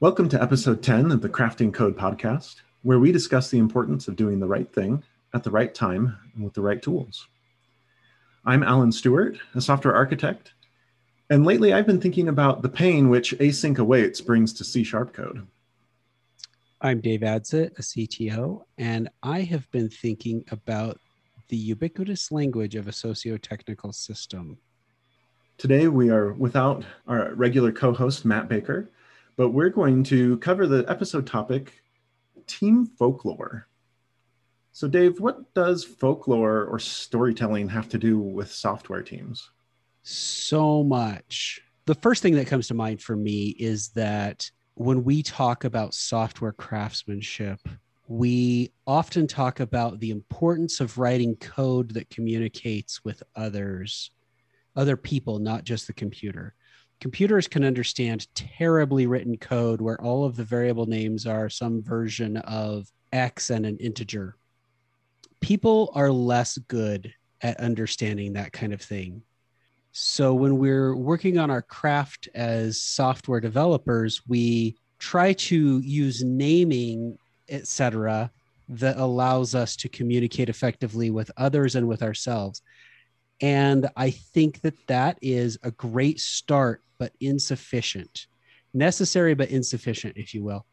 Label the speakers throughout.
Speaker 1: Welcome to episode 10 of the Crafting Code podcast, where we discuss the importance of doing the right thing at the right time and with the right tools. I'm Alan Stewart, a software architect, and lately I've been thinking about the pain which async awaits brings to C sharp code.
Speaker 2: I'm Dave Adsit, a CTO, and I have been thinking about the ubiquitous language of a socio-technical system.
Speaker 1: Today we are without our regular co-host Matt Baker, but we're going to cover the episode topic team folklore. So Dave, what does folklore or storytelling have to do with software teams?
Speaker 2: So much. The first thing that comes to mind for me is that when we talk about software craftsmanship, we often talk about the importance of writing code that communicates with others, other people, not just the computer. Computers can understand terribly written code where all of the variable names are some version of X and an integer. People are less good at understanding that kind of thing. So when we're working on our craft as software developers, we try to use naming, etc., that allows us to communicate effectively with others and with ourselves. And I think that that is a great start, but insufficient. Necessary, but insufficient, if you will.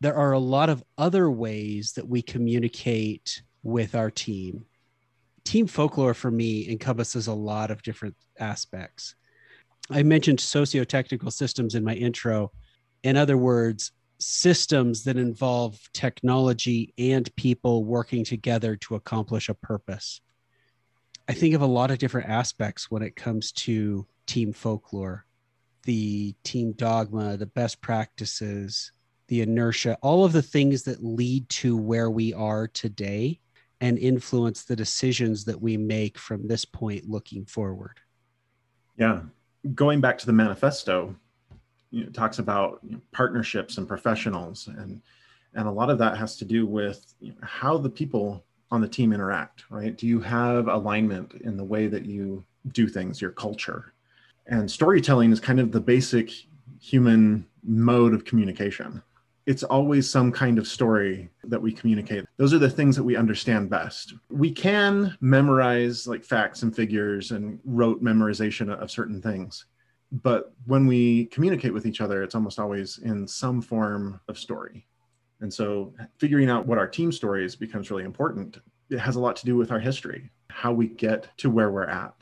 Speaker 2: There are a lot of other ways that we communicate with our team team folklore for me encompasses a lot of different aspects. I mentioned socio-technical systems in my intro. In other words, systems that involve technology and people working together to accomplish a purpose. I think of a lot of different aspects when it comes to team folklore the team dogma, the best practices, the inertia, all of the things that lead to where we are today and influence the decisions that we make from this point looking forward.
Speaker 1: Yeah. Going back to the manifesto, you know, it talks about you know, partnerships and professionals and and a lot of that has to do with you know, how the people on the team interact right do you have alignment in the way that you do things your culture and storytelling is kind of the basic human mode of communication it's always some kind of story that we communicate. Those are the things that we understand best. We can memorize like facts and figures and rote memorization of certain things. But when we communicate with each other, it's almost always in some form of story. And so figuring out what our team story is becomes really important. It has a lot to do with our history, how we get to where we're at.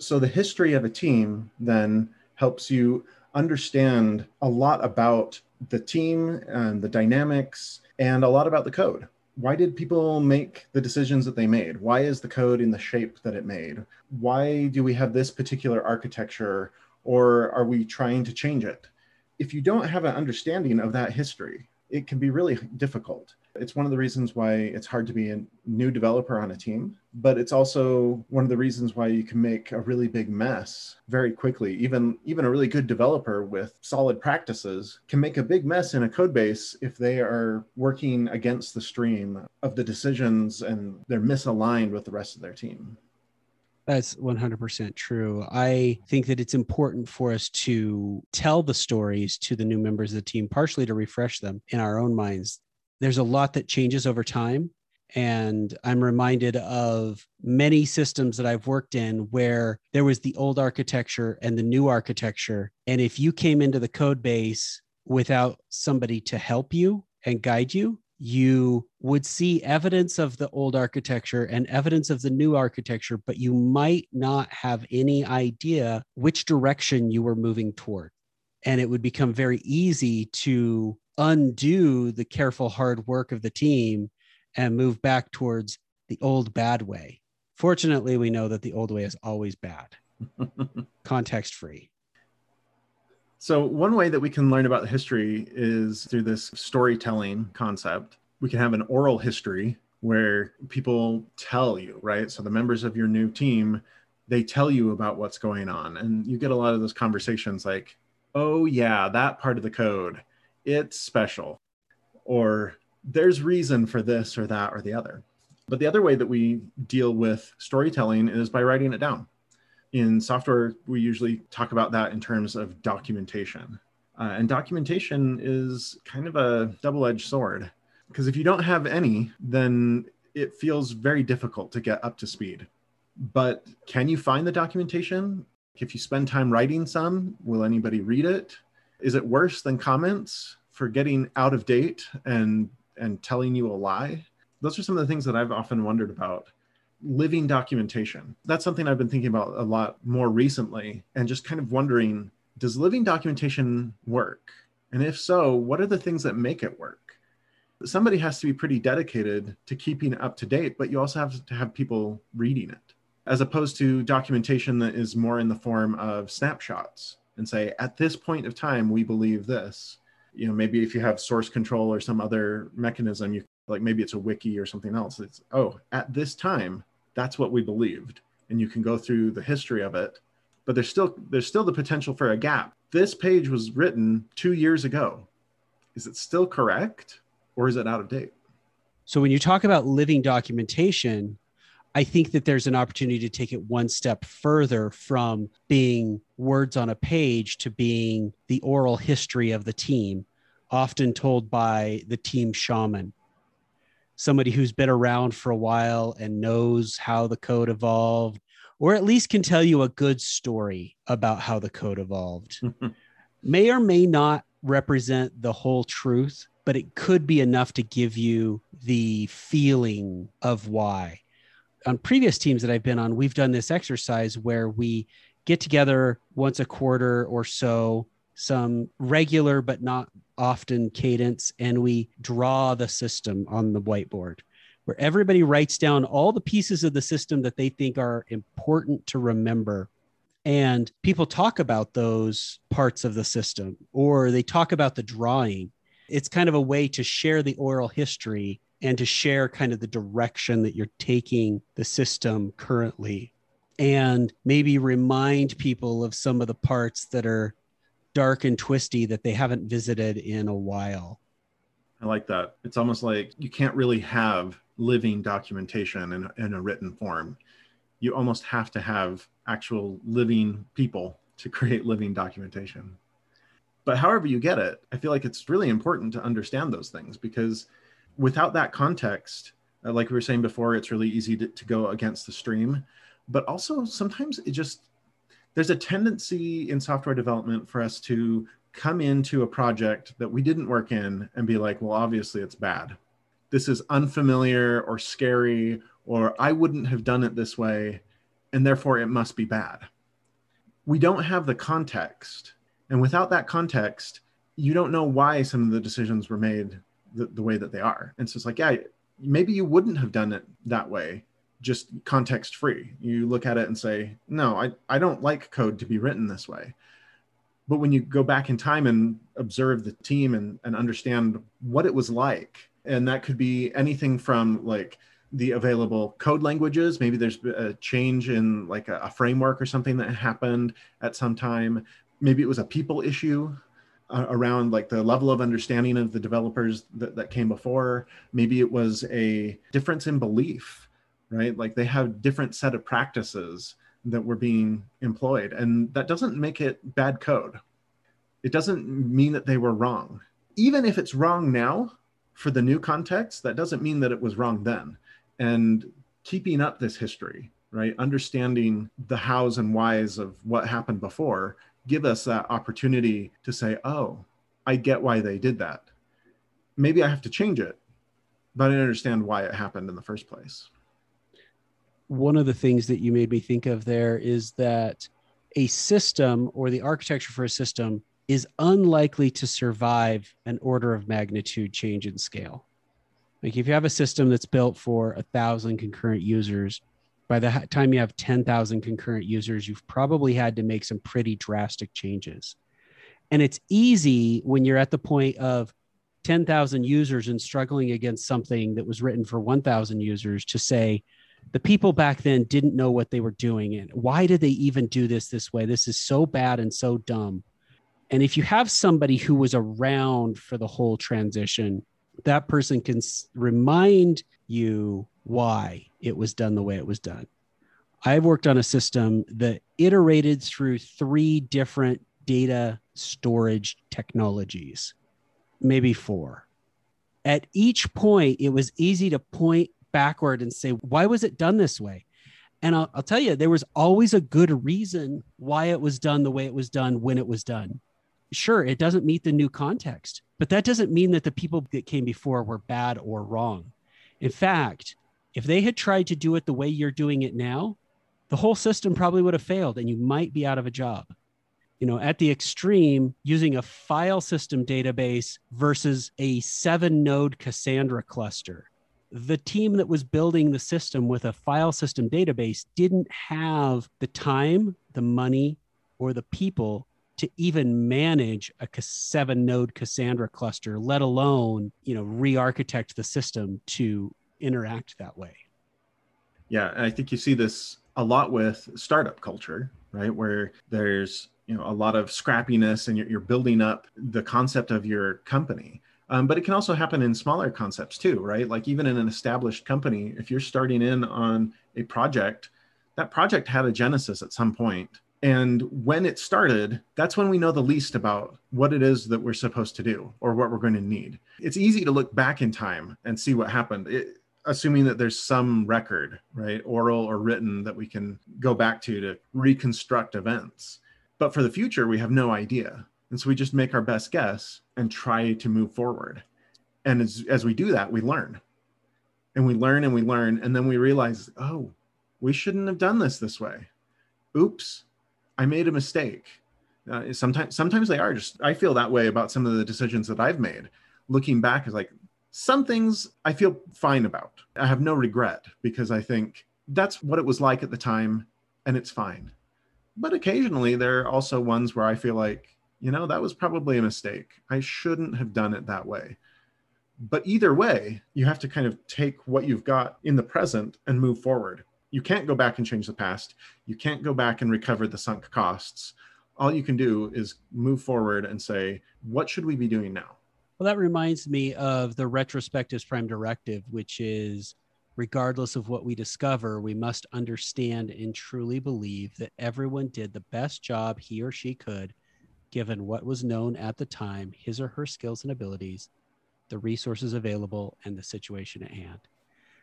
Speaker 1: So the history of a team then helps you understand a lot about the team and the dynamics and a lot about the code. Why did people make the decisions that they made? Why is the code in the shape that it made? Why do we have this particular architecture or are we trying to change it? If you don't have an understanding of that history, it can be really difficult. It's one of the reasons why it's hard to be a new developer on a team, but it's also one of the reasons why you can make a really big mess very quickly. Even even a really good developer with solid practices can make a big mess in a code base if they are working against the stream of the decisions and they're misaligned with the rest of their team.
Speaker 2: That's 100% true. I think that it's important for us to tell the stories to the new members of the team, partially to refresh them in our own minds there's a lot that changes over time. And I'm reminded of many systems that I've worked in where there was the old architecture and the new architecture. And if you came into the code base without somebody to help you and guide you, you would see evidence of the old architecture and evidence of the new architecture, but you might not have any idea which direction you were moving toward. And it would become very easy to undo the careful hard work of the team and move back towards the old bad way. Fortunately, we know that the old way is always bad, context free.
Speaker 1: So, one way that we can learn about the history is through this storytelling concept. We can have an oral history where people tell you, right? So, the members of your new team, they tell you about what's going on. And you get a lot of those conversations like, oh, yeah, that part of the code it's special or there's reason for this or that or the other. But the other way that we deal with storytelling is by writing it down. In software, we usually talk about that in terms of documentation. Uh, and documentation is kind of a double edged sword because if you don't have any, then it feels very difficult to get up to speed. But can you find the documentation? If you spend time writing some, will anybody read it? Is it worse than comments for getting out of date and and telling you a lie? Those are some of the things that I've often wondered about. Living documentation. That's something I've been thinking about a lot more recently and just kind of wondering does living documentation work? And if so, what are the things that make it work? Somebody has to be pretty dedicated to keeping up to date, but you also have to have people reading it, as opposed to documentation that is more in the form of snapshots and say, at this point of time, we believe this. You know, maybe if you have source control or some other mechanism, you like maybe it's a wiki or something else. It's, oh, at this time, that's what we believed. And you can go through the history of it but there's still there's still the potential for a gap. This page was written 2 years ago. Is it still correct or is it out of date?
Speaker 2: So when you talk about living documentation, I think that there's an opportunity to take it one step further from being words on a page to being the oral history of the team, often told by the team shaman. Somebody who's been around for a while and knows how the code evolved, or at least can tell you a good story about how the code evolved. may or may not represent the whole truth, but it could be enough to give you the feeling of why. On previous teams that I've been on, we've done this exercise where we get together once a quarter or so, some regular but not often cadence, and we draw the system on the whiteboard where everybody writes down all the pieces of the system that they think are important to remember. And people talk about those parts of the system or they talk about the drawing. It's kind of a way to share the oral history and to share kind of the direction that you're taking the system currently and maybe remind people of some of the parts that are dark and twisty that they haven't visited in a while.
Speaker 1: I like that. It's almost like you can't really have living documentation in, in a written form. You almost have to have actual living people to create living documentation. But however you get it, I feel like it's really important to understand those things because without that context, uh, like we were saying before, it's really easy to, to go against the stream. But also sometimes it just, there's a tendency in software development for us to come into a project that we didn't work in and be like, well, obviously it's bad this is unfamiliar or scary or I wouldn't have done it this way and therefore it must be bad. We don't have the context. And without that context, you don't know why some of the decisions were made the, the way that they are. And so it's like, yeah, maybe you wouldn't have done it that way, just context free. You look at it and say, no, I, I don't like code to be written this way. But when you go back in time and observe the team and, and understand what it was like and that could be anything from like the available code languages maybe there's a change in like a, a, framework or something that happened at some time maybe it was a people issue uh, around like the level of understanding of the developers that, that came before maybe it was a difference in belief right like they have different set of practices that were being employed and that doesn't make it bad code it doesn't mean that they were wrong even if it's wrong now for the new context, that doesn't mean that it was wrong then. And keeping up this history, right? Understanding the hows and whys of what happened before give us that opportunity to say, oh, I get why they did that. Maybe I have to change it, but I understand why it happened in the first place.
Speaker 2: One of the things that you made me think of there is that a system or the architecture for a system is unlikely to survive an order of magnitude change in scale. Like if you have a system that's built for a thousand concurrent users, by the time you have 10,000 concurrent users, you've probably had to make some pretty drastic changes. And it's easy when you're at the point of 10,000 users and struggling against something that was written for 1,000 users to say, the people back then didn't know what they were doing. And why did they even do this this way? This is so bad and so dumb. And if you have somebody who was around for the whole transition, that person can remind you why it was done the way it was done. I've worked on a system that iterated through three different data storage technologies, maybe four. At each point, it was easy to point backward and say, why was it done this way? And I'll, I'll, tell you, there was always a good reason why it was done the way it was done when it was done. Sure, it doesn't meet the new context, but that doesn't mean that the people that came before were bad or wrong. In fact, if they had tried to do it the way you're doing it now, the whole system probably would have failed and you might be out of a job. You know, at the extreme, using a file system database versus a seven node Cassandra cluster the team that was building the system with a file system database didn't have the time, the money, or the people to even manage a seven node Cassandra cluster, let alone, you know, re-architect the system to interact that way.
Speaker 1: Yeah, I think you see this a lot with startup culture, right? Where there's, you know, a lot of scrappiness and you're, you're building up the concept of your company um, but it can also happen in smaller concepts too, right? Like even in an established company, if you're starting in on a project, that project had a genesis at some point. And when it started, that's when we know the least about what it is that we're supposed to do or what we're going to need. It's easy to look back in time and see what happened, it, assuming that there's some record, right, oral or written, that we can go back to to reconstruct events. But for the future, we have no idea. And so we just make our best guess and try to move forward. And as, as we do that, we learn and we learn and we learn. And then we realize, oh, we shouldn't have done this this way. Oops, I made a mistake. Uh, sometimes, sometimes they are just, I feel that way about some of the decisions that I've made. Looking back is like, some things I feel fine about. I have no regret because I think that's what it was like at the time and it's fine. But occasionally there are also ones where I feel like you know, that was probably a mistake. I shouldn't have done it that way. But either way, you have to kind of take what you've got in the present and move forward. You can't go back and change the past. You can't go back and recover the sunk costs. All you can do is move forward and say, what should we be doing now?
Speaker 2: Well, that reminds me of the retrospectives prime directive, which is regardless of what we discover, we must understand and truly believe that everyone did the best job he or she could given what was known at the time, his or her skills and abilities, the resources available, and the situation at hand.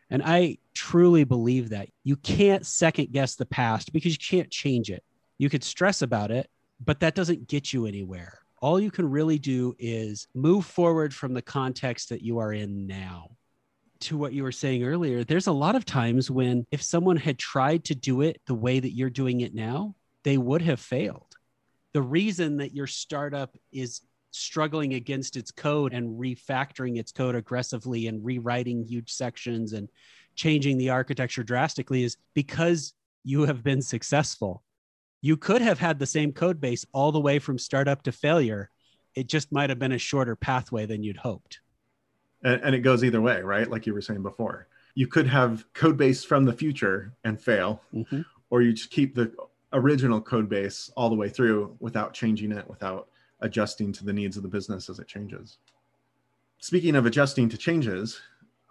Speaker 2: And I truly believe that you can't second guess the past because you can't change it. You could stress about it, but that doesn't get you anywhere. All you can really do is move forward from the context that you are in now. To what you were saying earlier, there's a lot of times when if someone had tried to do it the way that you're doing it now, they would have failed the reason that your startup is struggling against its code and refactoring its code aggressively and rewriting huge sections and changing the architecture drastically is because you have been successful. You could have had the same code base all the way from startup to failure. It just might have been a shorter pathway than you'd hoped.
Speaker 1: And, and it goes either way, right? Like you were saying before. You could have code base from the future and fail, mm-hmm. or you just keep the original code base all the way through without changing it, without adjusting to the needs of the business as it changes. Speaking of adjusting to changes,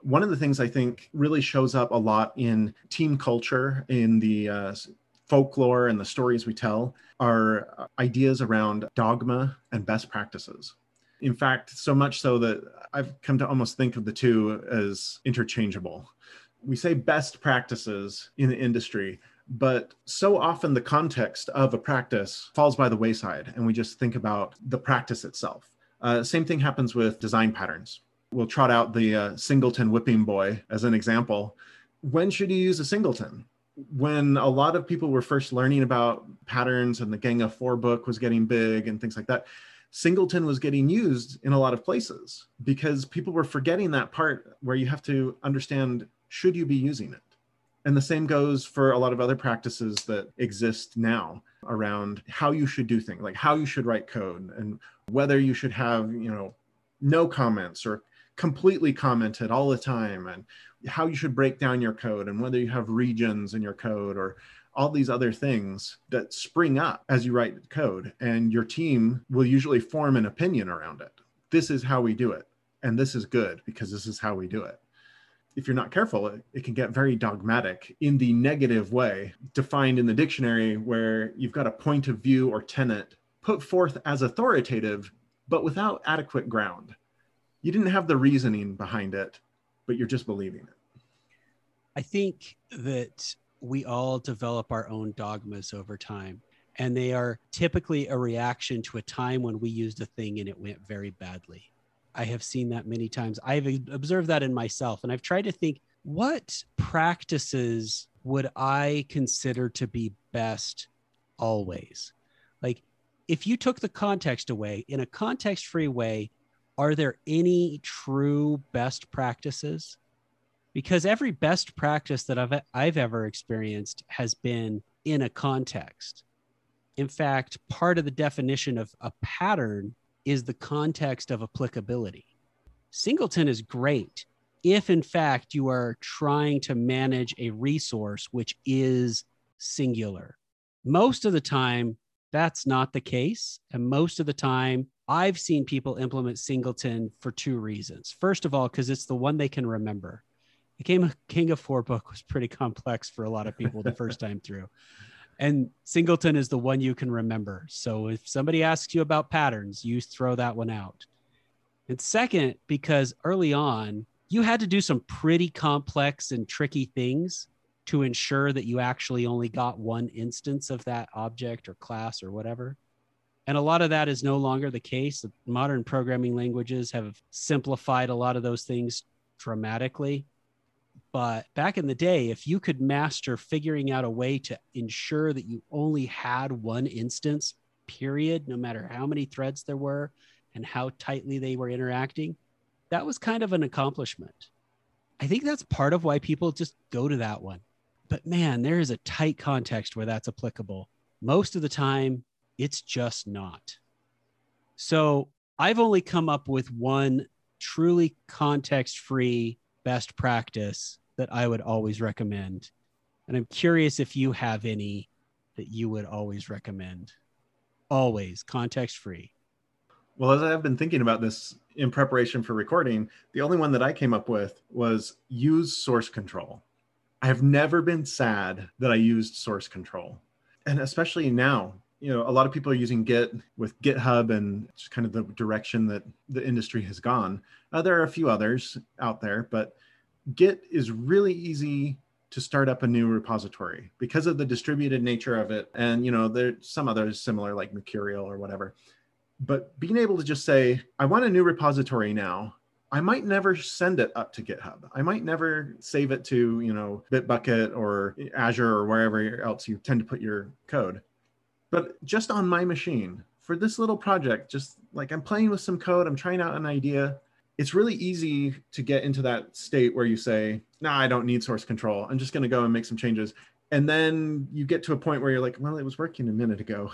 Speaker 1: one of the things I think really shows up a lot in team culture, in the uh, folklore and the stories we tell, are ideas around dogma and best practices. In fact, so much so that I've come to almost think of the two as interchangeable. We say best practices in the industry, but so often the context of a practice falls by the wayside and we just think about the practice itself. Uh, same thing happens with design patterns. We'll trot out the uh, singleton whipping boy as an example. When should you use a singleton? When a lot of people were first learning about patterns and the Gang of Four book was getting big and things like that, singleton was getting used in a lot of places because people were forgetting that part where you have to understand should you be using it? And the same goes for a lot of other practices that exist now around how you should do things, like how you should write code and whether you should have, you know, no comments or completely commented all the time and how you should break down your code and whether you have regions in your code or all these other things that spring up as you write code and your team will usually form an opinion around it. This is how we do it and this is good because this is how we do it if you're not careful, it, it, can get very dogmatic in the negative way, defined in the dictionary, where you've got a point of view or tenet put forth as authoritative, but without adequate ground. You didn't have the reasoning behind it, but you're just believing it.
Speaker 2: I think that we all develop our own dogmas over time, and they are typically a reaction to a time when we used a thing and it went very badly. I have seen that many times. I've observed that in myself, and I've tried to think what practices would I consider to be best always? Like, if you took the context away in a context free way, are there any true best practices? Because every best practice that I've, I've ever experienced has been in a context. In fact, part of the definition of a pattern is the context of applicability. Singleton is great if, in fact, you are trying to manage a resource which is singular. Most of the time, that's not the case. And most of the time, I've seen people implement Singleton for two reasons. First of all, because it's the one they can remember. The King of, King of Four book was pretty complex for a lot of people the first time through. And Singleton is the one you can remember. So if somebody asks you about patterns, you throw that one out. And second, because early on, you had to do some pretty complex and tricky things to ensure that you actually only got one instance of that object or class or whatever. And a lot of that is no longer the case. Modern programming languages have simplified a lot of those things dramatically. But back in the day, if you could master figuring out a way to ensure that you only had one instance, period, no matter how many threads there were and how tightly they were interacting, that was kind of an accomplishment. I think that's part of why people just go to that one. But man, there is a tight context where that's applicable. Most of the time, it's just not. So I've only come up with one truly context free best practice that I would always recommend. And I'm curious if you have any that you would always recommend. Always context free.
Speaker 1: Well, as I've been thinking about this in preparation for recording, the only one that I came up with was use source control. I have never been sad that I used source control. And especially now, you know, a lot of people are using Git with GitHub and just kind of the direction that the industry has gone. Uh, there are a few others out there, but Git is really easy to start up a new repository because of the distributed nature of it. And, you know, there's some others similar like Mercurial or whatever but being able to just say, I want a new repository now. I might never send it up to GitHub. I might never save it to, you know, Bitbucket or Azure or wherever else you tend to put your code. But just on my machine for this little project, just like I'm playing with some code, I'm trying out an idea. It's really easy to get into that state where you say, "No, nah, I don't need source control. I'm just going to go and make some changes." And then you get to a point where you're like, "Well, it was working a minute ago."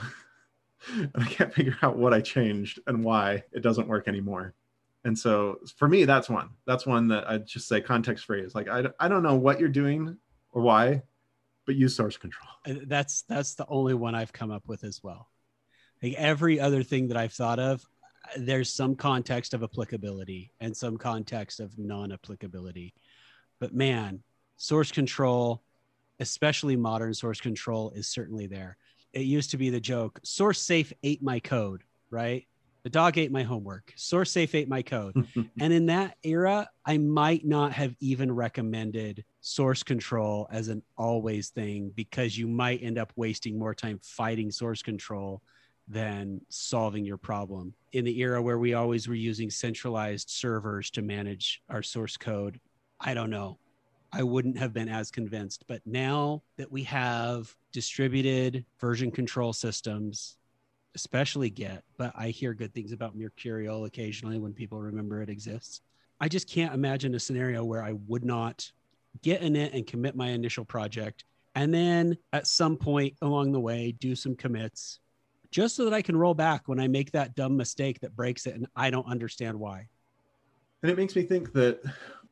Speaker 1: and I can't figure out what I changed and why it doesn't work anymore. And so for me, that's one. That's one that I just say context free is like I, I don't know what you're doing or why, but use source control.
Speaker 2: That's that's the only one I've come up with as well. Like every other thing that I've thought of, there's some context of applicability and some context of non-applicability. But man, source control, especially modern source control, is certainly there it used to be the joke SourceSafe ate my code right the dog ate my homework SourceSafe ate my code and in that era i might not have even recommended source control as an always thing because you might end up wasting more time fighting source control than solving your problem in the era where we always were using centralized servers to manage our source code i don't know I wouldn't have been as convinced. But now that we have distributed version control systems, especially Git, but I hear good things about Mercurial occasionally when people remember it exists. I just can't imagine a scenario where I would not get in it and commit my initial project. And then at some point along the way, do some commits just so that I can roll back when I make that dumb mistake that breaks it and I don't understand why.
Speaker 1: And it makes me think that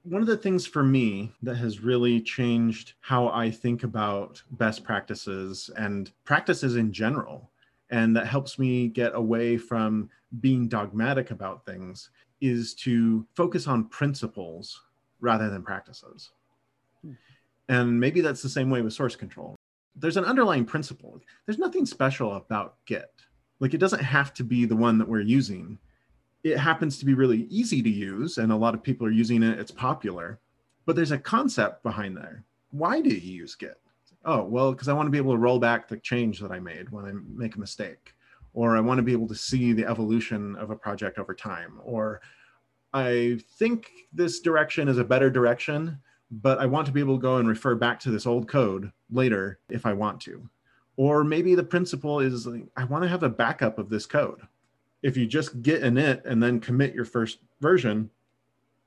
Speaker 1: one of the things for me that has really changed how I think about best practices and practices in general, and that helps me get away from being dogmatic about things, is to focus on principles rather than practices. And maybe that's the same way with source control. There's an underlying principle. There's nothing special about Git. Like it doesn't have to be the one that we're using. It happens to be really easy to use, and a lot of people are using it. It's popular, but there's a concept behind there. Why do you use Git? Oh, well, because I want to be able to roll back the change that I made when I make a mistake, or I want to be able to see the evolution of a project over time, or I think this direction is a better direction, but I want to be able to go and refer back to this old code later if I want to. Or maybe the principle is like, I want to have a backup of this code. If you just get git init and then commit your first version,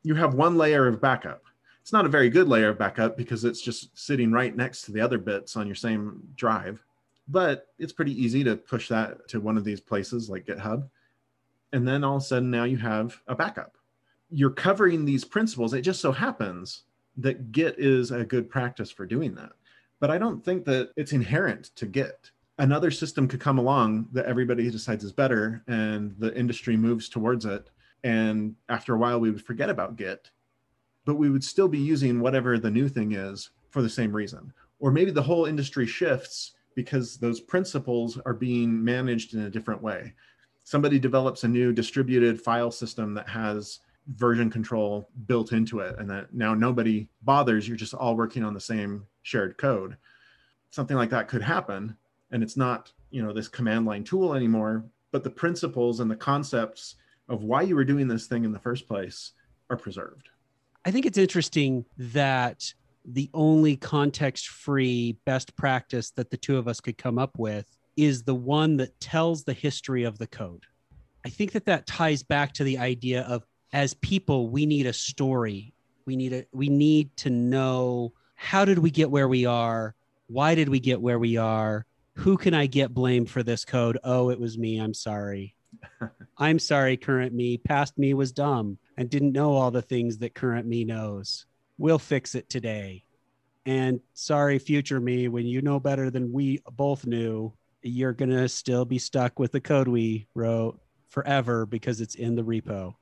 Speaker 1: you have one layer of backup. It's not a very good layer of backup because it's just sitting right next to the other bits on your same drive, but it's pretty easy to push that to one of these places like GitHub. And then all of a sudden now you have a backup. You're covering these principles. It just so happens that Git is a good practice for doing that but I don't think that it's inherent to Git. Another system could come along that everybody decides is better and the industry moves towards it. And after a while, we would forget about Git, but we would still be using whatever the new thing is for the same reason. Or maybe the whole industry shifts because those principles are being managed in a different way. Somebody develops a new distributed file system that has version control built into it and that now nobody bothers you're just all working on the same shared code. Something like that could happen and it's not you know this command line tool anymore but the principles and the concepts of why you were doing this thing in the first place are preserved.
Speaker 2: I think it's interesting that the only context free best practice that the two of us could come up with is the one that tells the history of the code. I think that that ties back to the idea of as people we need a story. We need a we need to know how did we get where we are? Why did we get where we are? Who can i get blamed for this code? Oh it was me. I'm sorry. I'm sorry current me. Past me was dumb and didn't know all the things that current me knows. We'll fix it today. And sorry future me when you know better than we both knew you're going to still be stuck with the code we wrote forever because it's in the repo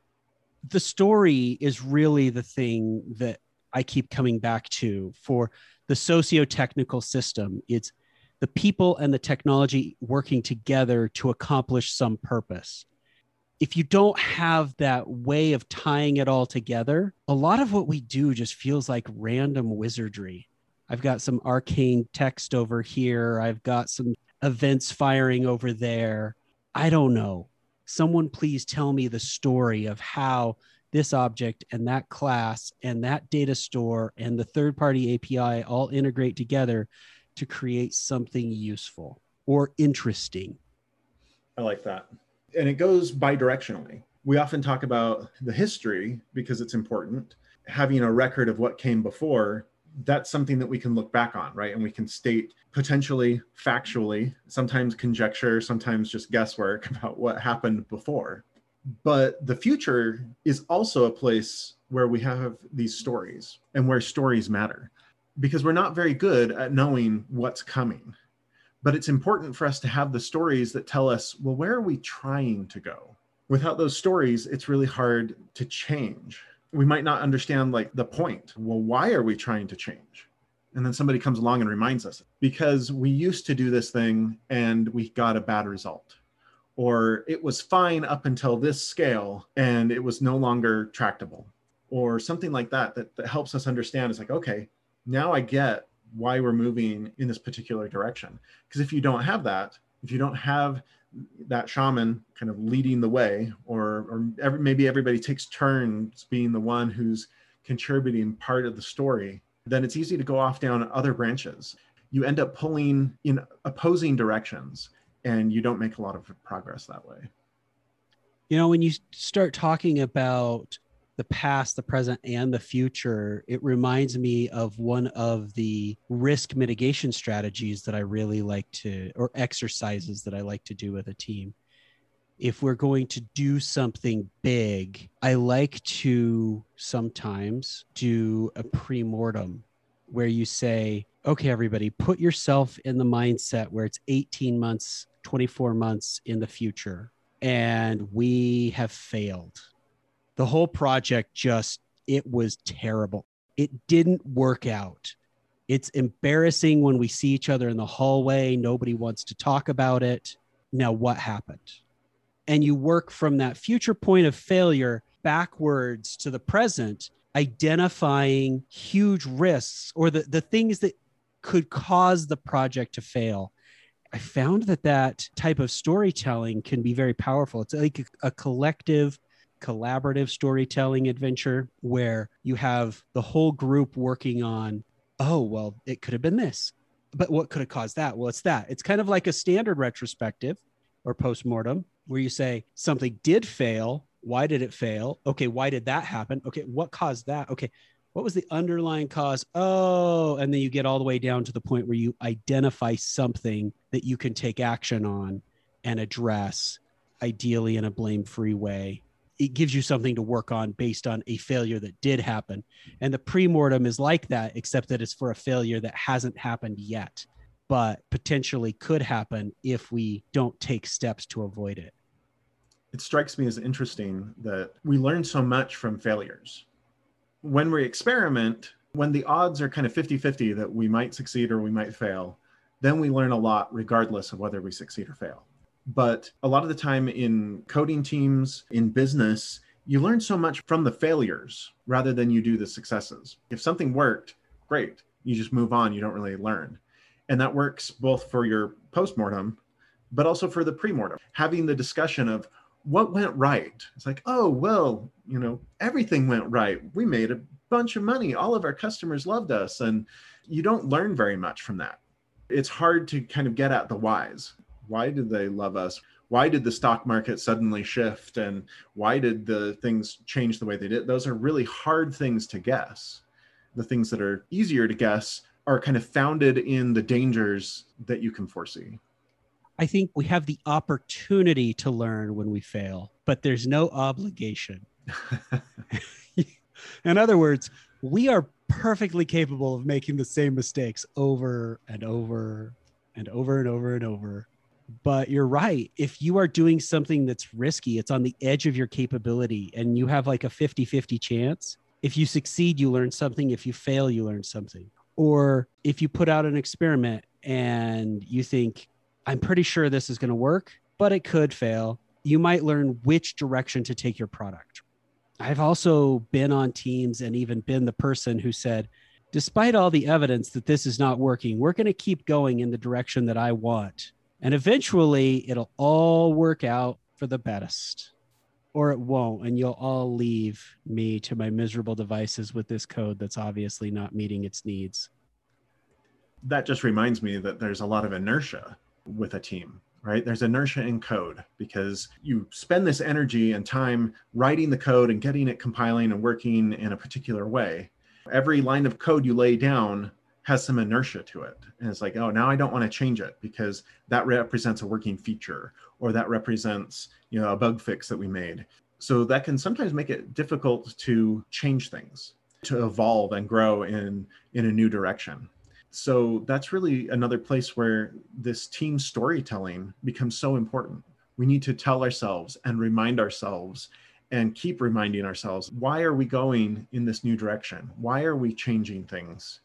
Speaker 2: the story is really the thing that I keep coming back to for the socio-technical system. It's the people and the technology working together to accomplish some purpose. If you don't have that way of tying it all together, a lot of what we do just feels like random wizardry. I've got some arcane text over here. I've got some events firing over there. I don't know someone please tell me the story of how this object and that class and that data store and the third party API all integrate together to create something useful or interesting.
Speaker 1: I like that. And it goes bidirectionally. We often talk about the history because it's important, having a record of what came before that's something that we can look back on, right? And we can state potentially factually, sometimes conjecture, sometimes just guesswork about what happened before. But the future is also a place where we have these stories and where stories matter because we're not very good at knowing what's coming. But it's important for us to have the stories that tell us, well, where are we trying to go? Without those stories, it's really hard to change we might not understand like the point. Well, why are we trying to change? And then somebody comes along and reminds us because we used to do this thing and we got a bad result. Or it was fine up until this scale and it was no longer tractable. Or something like that, that, that helps us understand is like, okay, now I get why we're moving in this particular direction. Because if you don't have that, if you don't have that shaman kind of leading the way, or or every, maybe everybody takes turns being the one who's contributing part of the story, then it's easy to go off down other branches. You end up pulling in opposing directions, and you don't make a lot of progress that way.
Speaker 2: You know, when you start talking about the past, the present, and the future, it reminds me of one of the risk mitigation strategies that I really like to, or exercises that I like to do with a team. If we're going to do something big, I like to sometimes do a pre mortem where you say, okay, everybody, put yourself in the mindset where it's 18 months, 24 months in the future, and we have failed the whole project just it was terrible it didn't work out it's embarrassing when we see each other in the hallway nobody wants to talk about it now what happened? And you work from that future point of failure backwards to the present, identifying huge risks or the, the things that could cause the project to fail. I found that that type of storytelling can be very powerful. It's like a, a collective collaborative storytelling adventure where you have the whole group working on, oh, well, it could have been this. But what could have caused that? Well, it's that. It's kind of like a standard retrospective or postmortem where you say something did fail. Why did it fail? Okay, why did that happen? Okay, what caused that? Okay, what was the underlying cause? Oh, and then you get all the way down to the point where you identify something that you can take action on and address, ideally in a blame free way it gives you something to work on based on a failure that did happen. And the pre-mortem is like that, except that it's for a failure that hasn't happened yet, but potentially could happen if we don't take steps to avoid it.
Speaker 1: It strikes me as interesting that we learn so much from failures. When we experiment, when the odds are kind of 50 50 that we might succeed or we might fail, then we learn a lot regardless of whether we succeed or fail. But a lot of the time in coding teams, in business, you learn so much from the failures rather than you do the successes. If something worked, great. You just move on, you don't really learn. And that works both for your postmortem, but also for the premortem. Having the discussion of what went right. It's like, oh, well, you know, everything went right. We made a bunch of money. All of our customers loved us. And you don't learn very much from that. It's hard to kind of get at the whys why did they love us? Why did the stock market suddenly shift? And why did the things change the way they did? Those are really hard things to guess. The things that are easier to guess are kind of founded in the dangers that you can foresee.
Speaker 2: I think we have the opportunity to learn when we fail but there's no obligation. In other words we are perfectly capable of making the same mistakes over and over and over and over and over but you're right if you are doing something that's risky it's on the edge of your capability and you have like a 50-50 chance if you succeed you learn something if you fail you learn something. Or if you put out an experiment and you think i'm pretty sure this is going to work but it could fail you might learn which direction to take your product. I've also been on teams and even been the person who said despite all the evidence that this is not working we're going to keep going in the direction that i want and eventually it'll all work out for the best. Or it won't and you'll all leave me to my miserable devices with this code that's obviously not meeting its needs.
Speaker 1: That just reminds me that there's a lot of inertia with a team right? There's inertia in code because you spend this energy and time writing the code and getting it compiling and working in a particular way. Every line of code you lay down has some inertia to it. And it's like, oh, now I don't want to change it because that represents a working feature or that represents, you know, a bug fix that we made. So that can sometimes make it difficult to change things, to evolve and grow in in a new direction. So that's really another place where this team storytelling becomes so important. We need to tell ourselves and remind ourselves and keep reminding ourselves why are we going in this new direction? Why are we changing things?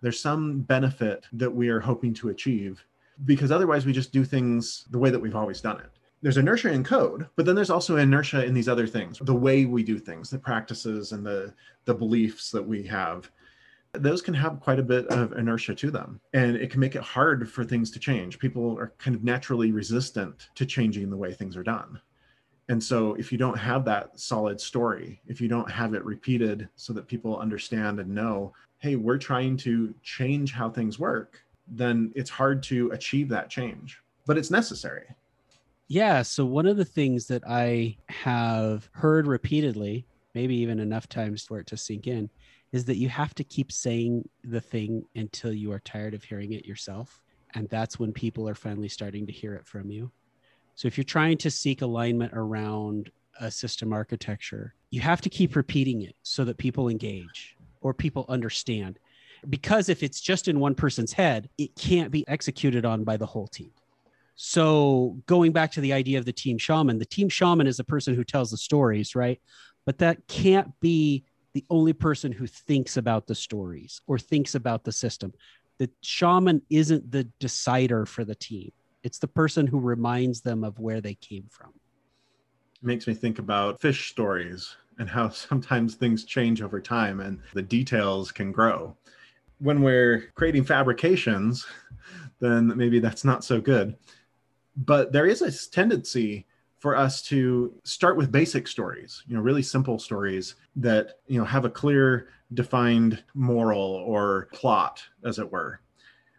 Speaker 1: There's some benefit that we are hoping to achieve because otherwise we just do things the way that we've always done it. There's inertia in code, but then there's also inertia in these other things, the way we do things, the practices and the the beliefs that we have. Those can have quite a bit of inertia to them, and it can make it hard for things to change. People are kind of naturally resistant to changing the way things are done. And so, if you don't have that solid story, if you don't have it repeated so that people understand and know hey, we're trying to change how things work, then it's hard to achieve that change, but it's necessary.
Speaker 2: Yeah. So, one of the things that I have heard repeatedly, maybe even enough times for it to sink in, is that you have to keep saying the thing until you are tired of hearing it yourself. And that's when people are finally starting to hear it from you. So, if you're trying to seek alignment around a system architecture, you have to keep repeating it so that people engage or people understand. Because if it's just in one person's head, it can't be executed on by the whole team. So, going back to the idea of the team shaman, the team shaman is the person who tells the stories, right? But that can't be the only person who thinks about the stories or thinks about the system. The shaman isn't the decider for the team, It's the person who reminds them of where they came from.
Speaker 1: It makes me think about fish stories and how sometimes things change over time and the details can grow. When we're creating fabrications, then maybe that's not so good. But there is a tendency for us to start with basic stories, you know, really simple stories that, you know, have a clear defined moral or plot, as it were,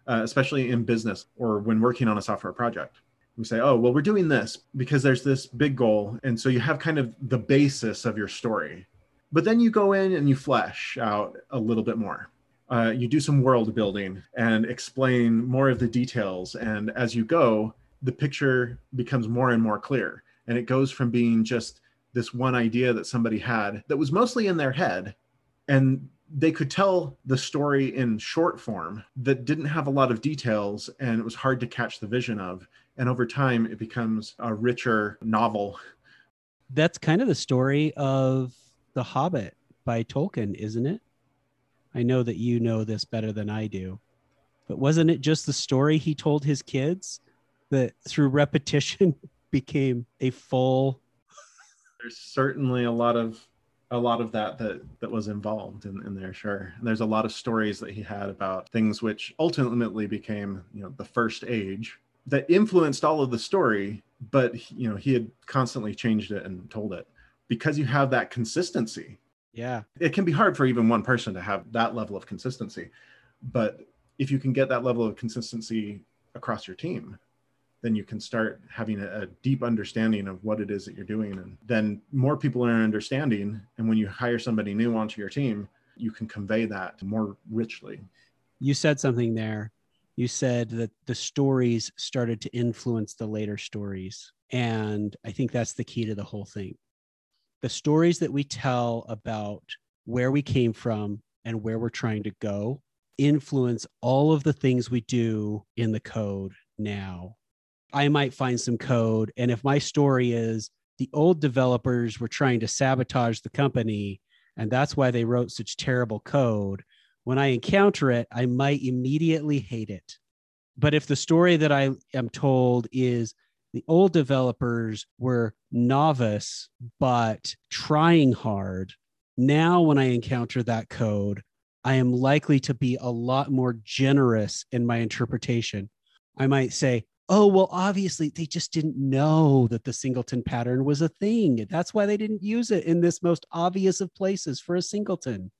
Speaker 1: uh, especially in business or when working on a software project. We say, oh, well, we're doing this because there's this big goal. And so you have kind of the basis of your story. But then you go in and you flesh out a little bit more. Uh, you do some world building and explain more of the details. And as you go, the picture becomes more and more clear. And it goes from being just this one idea that somebody had that was mostly in their head and they could tell the story in short form that didn't have a lot of details and it was hard to catch the vision of and over time it becomes a richer novel.
Speaker 2: That's kind of the story of the hobbit by tolkien isn't it? I know that you know this better than i do but wasn't it just the story he told his kids that through repetition became a full?
Speaker 1: There's certainly a lot of a lot of that that that was involved in, in there sure. And there's a lot of stories that he had about things which ultimately became you know the first age that influenced all of the story but you know he had constantly changed it and told it because you have that consistency
Speaker 2: yeah
Speaker 1: it can be hard for even one person to have that level of consistency but if you can get that level of consistency across your team then you can start having a, a, deep understanding of what it is that you're doing. And then more people are understanding. And when you hire somebody new onto your team, you can convey that more richly.
Speaker 2: You said something there. You said that the stories started to influence the later stories. And I think that's the key to the whole thing. The stories that we tell about where we came from and where we're trying to go influence all of the things we do in the code now I might find some code. And if my story is the old developers were trying to sabotage the company, and that's why they wrote such terrible code, when I encounter it, I might immediately hate it. But if the story that I am told is the old developers were novice, but trying hard, now when I encounter that code, I am likely to be a lot more generous in my interpretation. I might say, oh well obviously they just didn't know that the singleton pattern was a thing that's why they didn't use it in this most obvious of places for a singleton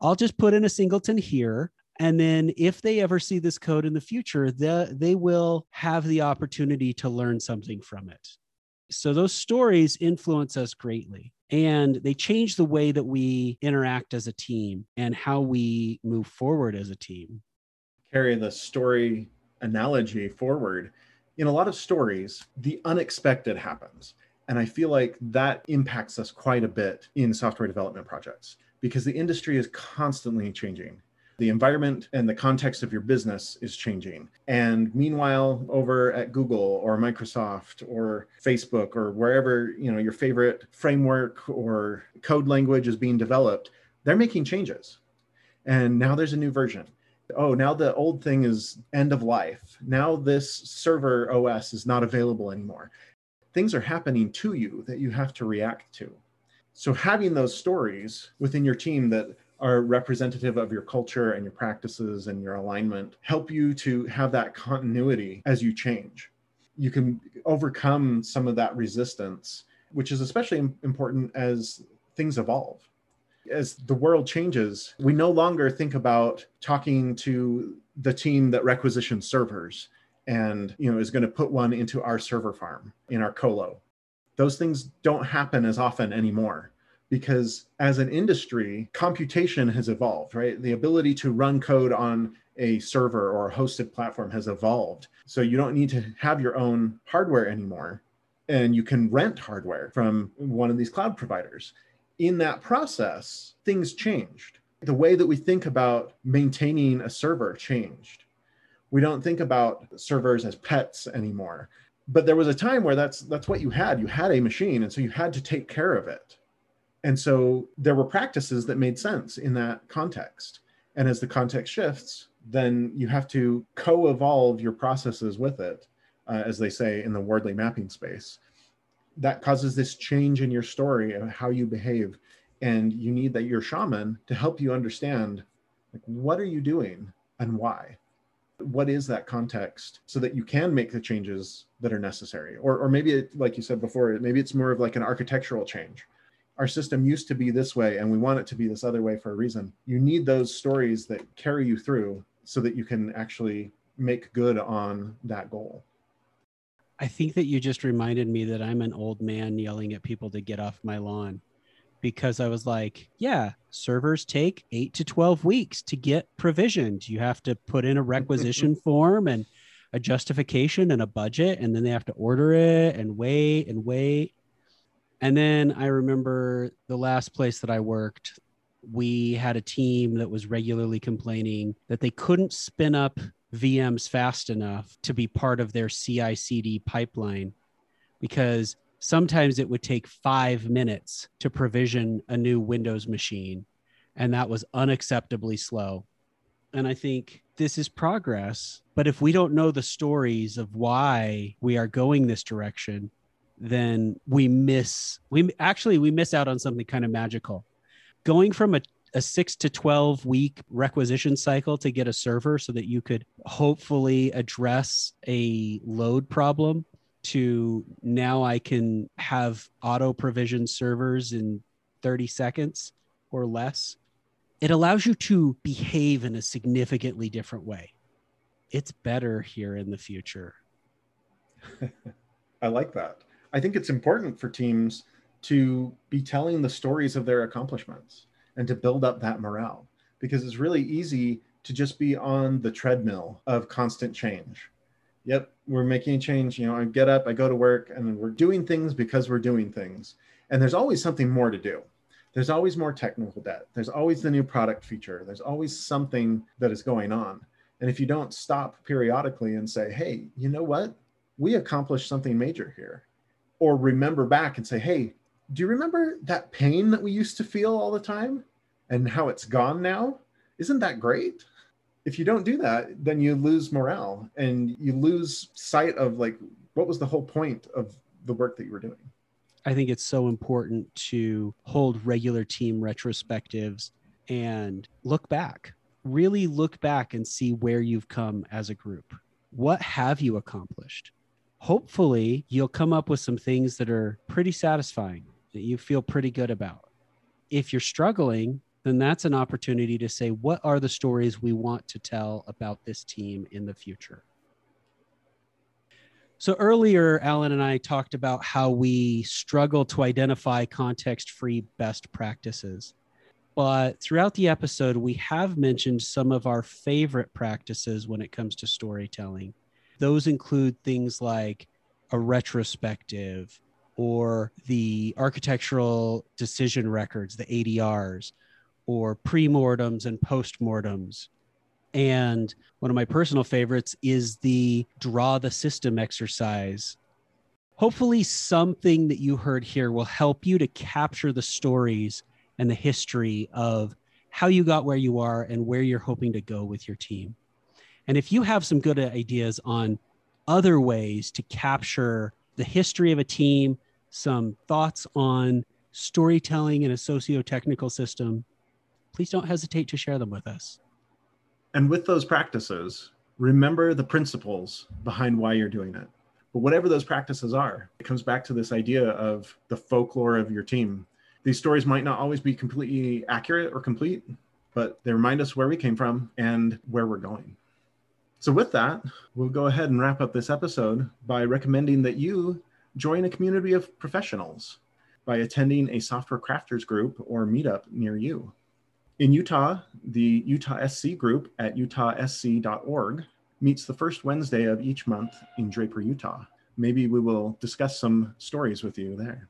Speaker 2: i'll just put in a singleton here and then if they ever see this code in the future the, they will have the opportunity to learn something from it so those stories influence us greatly and they change the way that we interact as a team and how we move forward as a team
Speaker 1: carry the story analogy forward in a lot of stories, the unexpected happens. And I feel like that impacts us quite a bit in software development projects because the industry is constantly changing. The environment and the context of your business is changing. And meanwhile, over at Google or Microsoft or Facebook or wherever, you know, your favorite framework or code language is being developed, they're making changes. And now there's a new version oh, now the old thing is end of life. Now this server OS is not available anymore. Things are happening to you that you have to react to. So having those stories within your team that are representative of your culture and your practices and your alignment help you to have that continuity as you change. You can overcome some of that resistance, which is especially important as things evolve as the world changes, we no longer think about talking to the team that requisitions servers and you know is going to put one into our server farm in our colo. Those things don't happen as often anymore because as an industry, computation has evolved, right? The ability to run code on a server or a hosted platform has evolved. So you don't need to have your own hardware anymore. And you can rent hardware from one of these cloud providers in that process, things changed. The way that we think about maintaining a server changed. We don't think about servers as pets anymore. But there was a time where that's that's what you had. You had a machine, and so you had to take care of it. And so there were practices that made sense in that context. And as the context shifts, then you have to co-evolve your processes with it uh, as they say in the Wardley mapping space. That causes this change in your story and how you behave. And you need that your shaman to help you understand like what are you doing and why what is that context so that you can make the changes that are necessary. Or, or maybe it, like you said before maybe it's more of like an architectural change. Our system used to be this way and we want it to be this other way for a reason. You need those stories that carry you through so that you can actually make good on that goal.
Speaker 2: I think that you just reminded me that i'm an old man yelling at people to get off my lawn because I was like, yeah, servers take eight to 12 weeks to get provisioned. You have to put in a requisition form and a justification and a budget, and then they have to order it and wait and wait. And then I remember the last place that I worked, we had a team that was regularly complaining that they couldn't spin up VMs fast enough to be part of their CI CD pipeline because sometimes it would take five minutes to provision a new Windows machine. And that was unacceptably slow. And I think this is progress. But if we don't know the stories of why we are going this direction, then we miss, we actually, we miss out on something kind of magical. Going from a a six to 12 week requisition cycle to get a server so that you could hopefully address a load problem to now I can have auto provision servers in 30 seconds or less. It allows you to behave in a significantly different way. It's better here in the future.
Speaker 1: I like that. I think it's important for teams to be telling the stories of their accomplishments and to build up that morale because it's really easy to just be on the treadmill of constant change yep, we're making a change. You know, I get up, I go to work, and we're doing things because we're doing things. And there's always something more to do. There's always more technical debt. There's always the new product feature. There's always something that is going on. And if you don't stop periodically and say, hey, you know what? We accomplished something major here. Or remember back and say, hey, do you remember that pain that we used to feel all the time and how it's gone now? Isn't that great? if you don't do that, then you lose morale and you lose sight of like what was the whole point of the work that you were doing.
Speaker 2: I think it's so important to hold regular team retrospectives and look back. Really look back and see where you've come as a group. What have you accomplished? Hopefully, you'll come up with some things that are pretty satisfying that you feel pretty good about. If you're struggling, then that's an opportunity to say, what are the stories we want to tell about this team in the future? So earlier, Alan and I talked about how we struggle to identify context free best practices. But throughout the episode, we have mentioned some of our favorite practices when it comes to storytelling. Those include things like a retrospective or the architectural decision records, the ADRs, or pre-mortems and post-mortems and one of my personal favorites is the draw the system exercise hopefully something that you heard here will help you to capture the stories and the history of how you got where you are and where you're hoping to go with your team and if you have some good ideas on other ways to capture the history of a team some thoughts on storytelling in a socio-technical system please don't hesitate to share them with us.
Speaker 1: And with those practices, remember the principles behind why you're doing it. But whatever those practices are, it comes back to this idea of the folklore of your team. These stories might not always be completely accurate or complete, but they remind us where we came from and where we're going. So, with that, we'll go ahead and wrap up this episode by recommending that you join a community of professionals by attending a software crafters group or meetup near you. In Utah, the Utah SC group at utahsc.org meets the first Wednesday of each month in Draper, Utah. Maybe we will discuss some stories with you there.